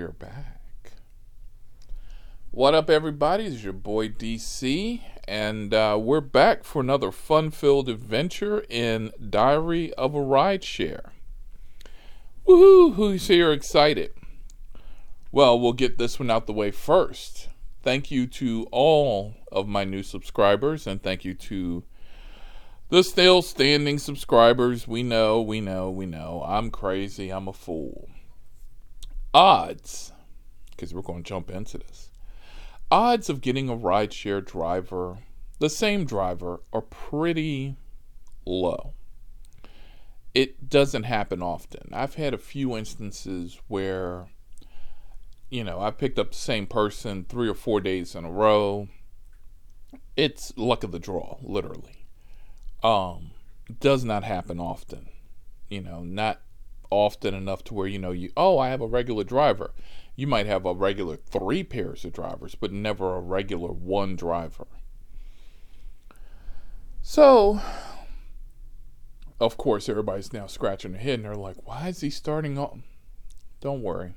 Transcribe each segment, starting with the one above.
we're back. What up, everybody? It's your boy DC, and uh, we're back for another fun filled adventure in Diary of a Rideshare. Woohoo! Who's here excited? Well, we'll get this one out the way first. Thank you to all of my new subscribers, and thank you to the still standing subscribers. We know, we know, we know. I'm crazy. I'm a fool odds, because we're going to jump into this, odds of getting a rideshare driver, the same driver, are pretty low. It doesn't happen often. I've had a few instances where, you know, I picked up the same person three or four days in a row. It's luck of the draw, literally. Um, does not happen often. You know, not often enough to where you know you oh I have a regular driver. You might have a regular three pairs of drivers, but never a regular one driver. So, of course, everybody's now scratching their head and they're like, why is he starting off? Don't worry.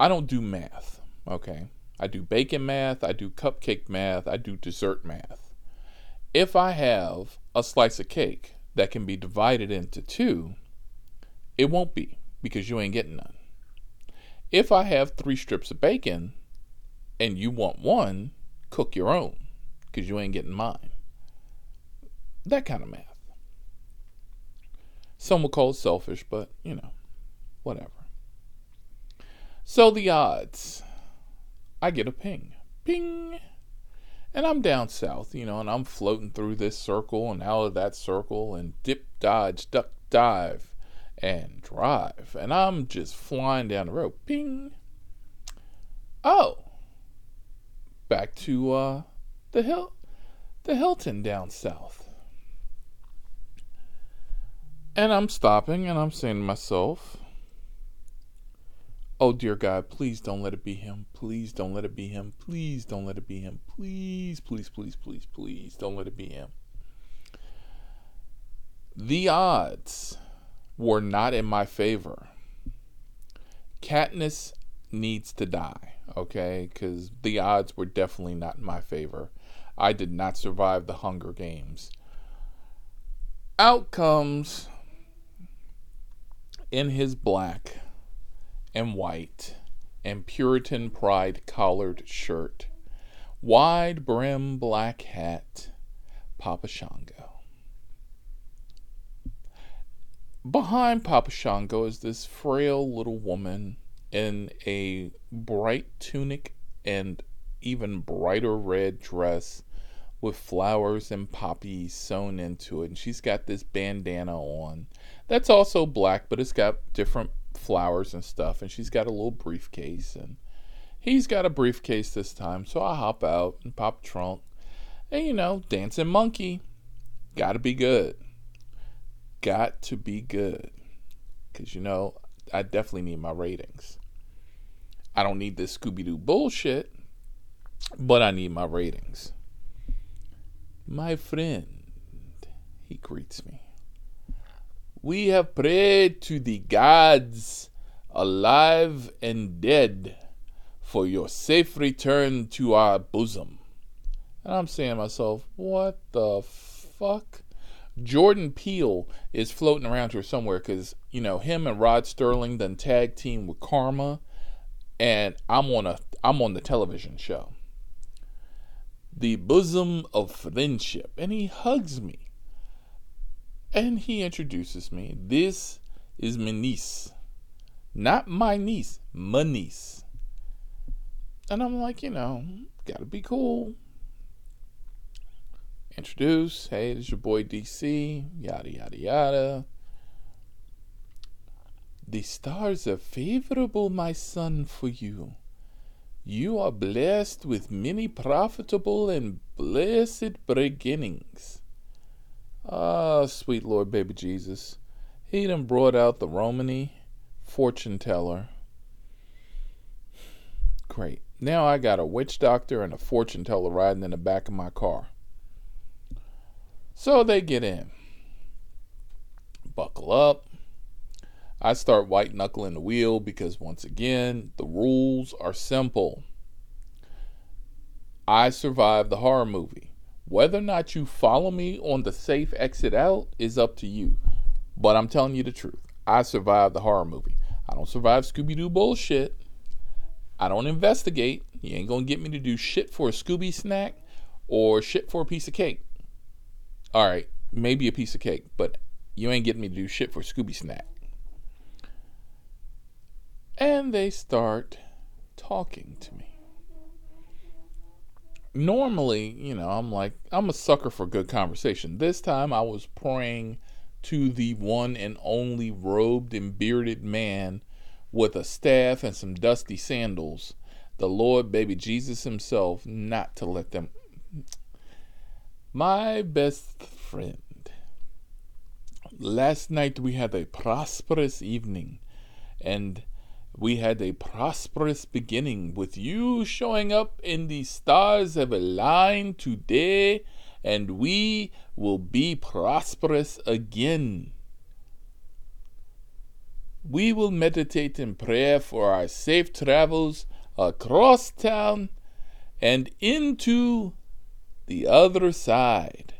I don't do math, okay? I do bacon math, I do cupcake math, I do dessert math. If I have a slice of cake that can be divided into two, it won't be because you ain't getting none. If I have three strips of bacon and you want one, cook your own because you ain't getting mine. That kind of math. Some will call it selfish, but you know, whatever. So the odds I get a ping. Ping. And I'm down south, you know, and I'm floating through this circle and out of that circle and dip, dodge, duck, dive and drive. And I'm just flying down the road. Ping. Oh. Back to uh, the hill the Hilton down south. And I'm stopping and I'm saying to myself, Oh dear God, please don't let it be him. Please don't let it be him. Please don't let it be him. Please, please, please, please, please don't let it be him. The odds were not in my favor. Katniss needs to die, okay? Because the odds were definitely not in my favor. I did not survive the Hunger Games. Out comes in his black and white and Puritan pride collared shirt, wide brim black hat, Papa Shango. Behind Papa Shango is this frail little woman in a bright tunic and even brighter red dress with flowers and poppies sewn into it. And she's got this bandana on that's also black, but it's got different flowers and stuff. And she's got a little briefcase. And he's got a briefcase this time. So I hop out and pop trunk. And you know, dancing monkey. Gotta be good got to be good. Because, you know, I definitely need my ratings. I don't need this Scooby Doo bullshit, but I need my ratings. My friend, he greets me. We have prayed to the gods, alive and dead, for your safe return to our bosom. And I'm saying to myself, what the fuck? Jordan Peele is floating around here somewhere because you know him and Rod Serling then tag team with Karma, and I'm on a I'm on the television show. The bosom of friendship, and he hugs me, and he introduces me. This is my niece, not my niece, my niece. And I'm like, you know, gotta be cool introduce, hey, this is your boy DC, yada, yada, yada. The stars are favorable, my son, for you. You are blessed with many profitable and blessed beginnings. Ah, sweet Lord, baby Jesus. He done brought out the Romany fortune teller. Great. Now I got a witch doctor and a fortune teller riding in the back of my car. So they get in. Buckle up. I start white knuckling the wheel because, once again, the rules are simple. I survived the horror movie. Whether or not you follow me on the safe exit out is up to you. But I'm telling you the truth. I survived the horror movie. I don't survive Scooby Doo bullshit. I don't investigate. You ain't gonna get me to do shit for a Scooby snack or shit for a piece of cake. All right, maybe a piece of cake, but you ain't getting me to do shit for Scooby snack. And they start talking to me. Normally, you know, I'm like, I'm a sucker for good conversation. This time I was praying to the one and only robed and bearded man with a staff and some dusty sandals, the Lord, baby Jesus himself, not to let them. My best friend. Last night we had a prosperous evening, and we had a prosperous beginning with you showing up in the stars of a line today and we will be prosperous again. We will meditate in prayer for our safe travels across town and into the other side.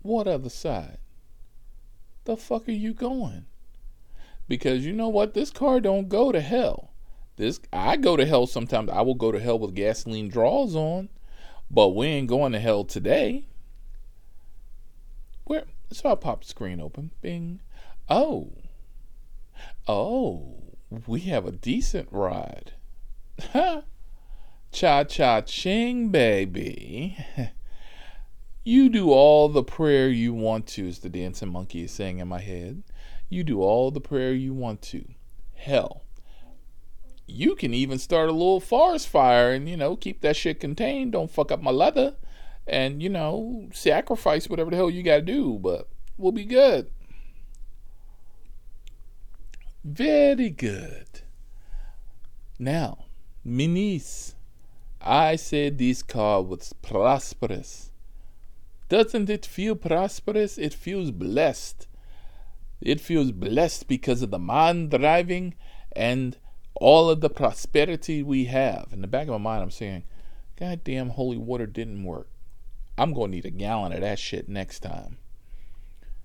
What other side? The fuck are you going? Because you know what? This car don't go to hell. This I go to hell sometimes. I will go to hell with gasoline draws on, but we ain't going to hell today. Where? So I pop the screen open. Bing. Oh. Oh. We have a decent ride. Ha. Cha cha ching, baby. you do all the prayer you want to, as the dancing monkey is saying in my head. You do all the prayer you want to. Hell you can even start a little forest fire and you know keep that shit contained don't fuck up my leather and you know sacrifice whatever the hell you gotta do but we'll be good very good now minis i said this car was prosperous doesn't it feel prosperous it feels blessed it feels blessed because of the man driving and all of the prosperity we have. In the back of my mind, I'm saying, God damn, holy water didn't work. I'm going to need a gallon of that shit next time.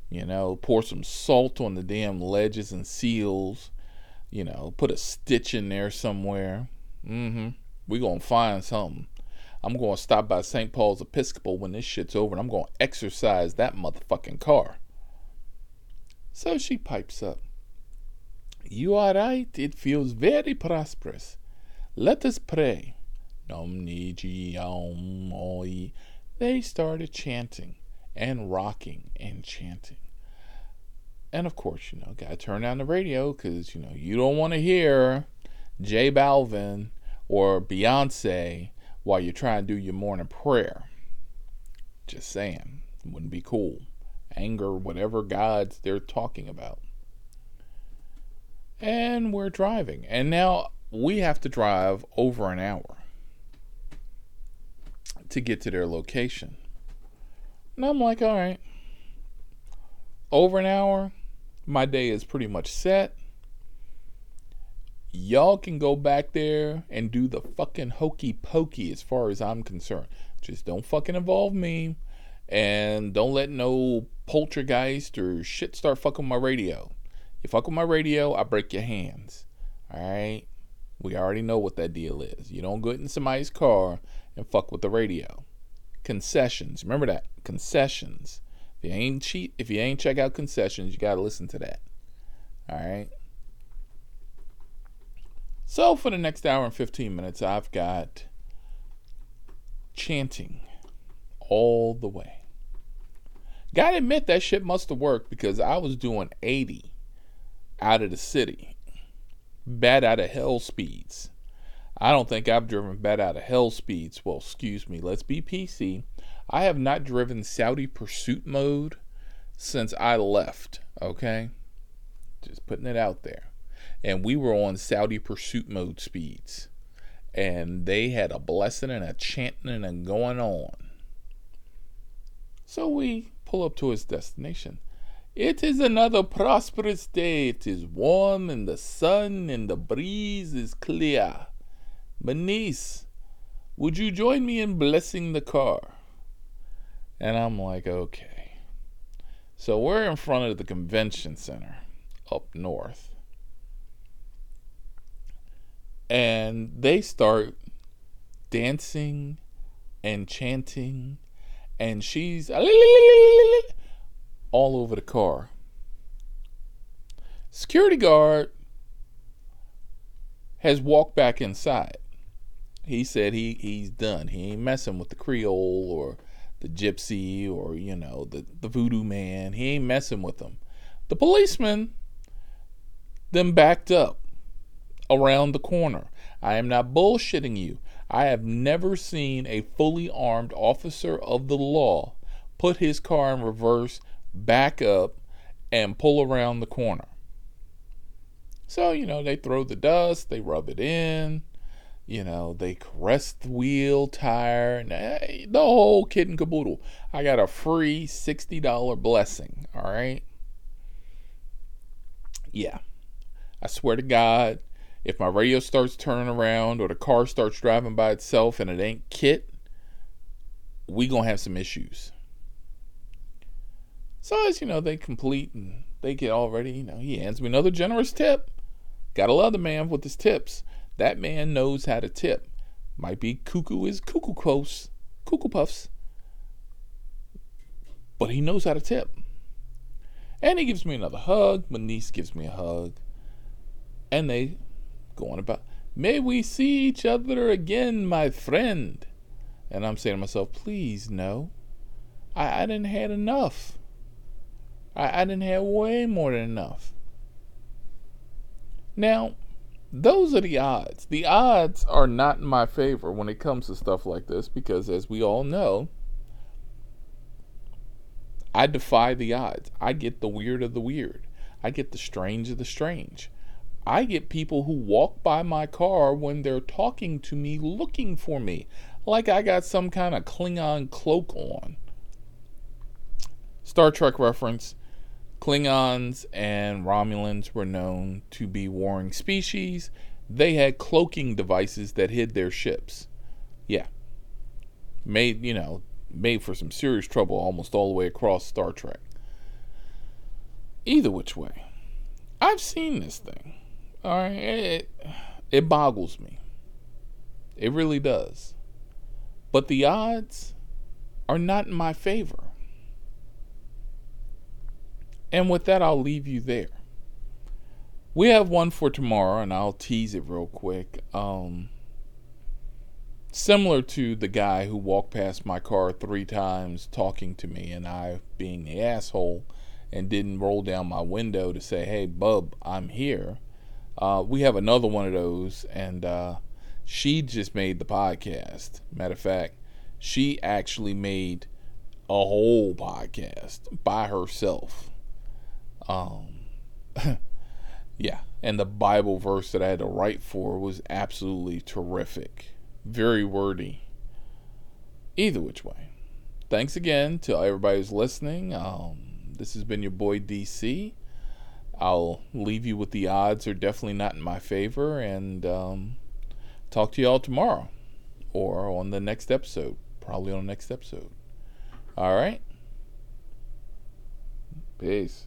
You know, pour some salt on the damn ledges and seals. You know, put a stitch in there somewhere. Mm-hmm. We're going to find something. I'm going to stop by St. Paul's Episcopal when this shit's over and I'm going to exercise that motherfucking car. So she pipes up. You are right, it feels very prosperous. Let us pray. They started chanting and rocking and chanting. And of course, you know, gotta turn down the radio because, you know, you don't want to hear J Balvin or Beyonce while you're trying to do your morning prayer. Just saying. Wouldn't be cool. Anger, whatever gods they're talking about and we're driving. And now we have to drive over an hour to get to their location. And I'm like, all right, over an hour, my day is pretty much set. Y'all can go back there and do the fucking hokey pokey as far as I'm concerned. Just don't fucking involve me and don't let no poltergeist or shit start fucking my radio. You fuck with my radio, I break your hands. All right? We already know what that deal is. You don't go in somebody's car and fuck with the radio. Concessions. Remember that. Concessions. If you ain't cheat, if you ain't check out concessions, you gotta listen to that. All right. So for the next hour and 15 minutes, I've got chanting all the way. Gotta admit that shit must have worked because I was doing 80 out of the city. Bad out of hell speeds. I don't think I've driven bad out of hell speeds. Well, excuse me, let's be PC. I have not driven Saudi pursuit mode since I left, okay? Just putting it out there. And we were on Saudi pursuit mode speeds. And they had a blessing and a chanting and a going on. So we pull up to his destination It is another prosperous day. It is warm and the sun and the breeze is clear. Bernice, would you join me in blessing the car? And I'm like, okay. So we're in front of the convention center up north. And they start dancing and chanting, and she's all over the car. Security guard has walked back inside. He said he, he's done. He ain't messing with the Creole or the gypsy or, you know, the, the voodoo man. He ain't messing with them. The policeman then backed up around the corner. I am not bullshitting you. I have never seen a fully armed officer of the law put his car in reverse, back up, and pull around the corner. So, you know, they throw the dust, they rub it in, you know, they caress the wheel, tire, hey, eh, the whole kit and caboodle. I got a free $60 blessing, all right? Yeah. I swear to God, if my radio starts turning around or the car starts driving by itself and it ain't KITT, we gonna have some issues. So as you know, they complete and they get all ready. You know, he hands me another generous tip. Gotta love the man with his tips. That man knows how to tip. Might be cuckoo is cuckoo close, cuckoo puffs, but he knows how to tip. And he gives me another hug. My niece gives me a hug, and they going about, May we see each other again, my friend. And I'm saying to myself, Please, no. I, I didn't have enough. I, I didn't have way more than enough. Now, those are the odds. The odds are not in my favor when it comes to stuff like this because, as we all know, I defy the odds. I get the weird of the weird. I get the strange of the strange. I get people who walk by my car when they're talking to me looking for me, like I got some kind of Klingon cloak on. Star Trek reference Klingons and Romulans were known to be warring species. They had cloaking devices that hid their ships. Yeah. Made, you know, made for some serious trouble almost all the way across Star Trek. Either which way. I've seen this thing. All right, it, it boggles me. It really does. But the odds are not in my favor. And with that, I'll leave you there. We have one for tomorrow, and I'll tease it real quick. Um, similar to the guy who walked past my car three times talking to me, and I being the asshole and didn't roll down my window to say, Hey, bub, I'm here. Uh, we have another one of those, and uh, she just made the podcast. Matter of fact, she actually made a whole podcast by herself. Um, yeah, and the Bible verse that I had to write for was absolutely terrific, very wordy. Either which way. Thanks again to everybody who's listening. Um, this has been your boy DC. I'll leave you with the odds are definitely not in my favor and um, talk to you all tomorrow or on the next episode. Probably on the next episode. All right. Peace.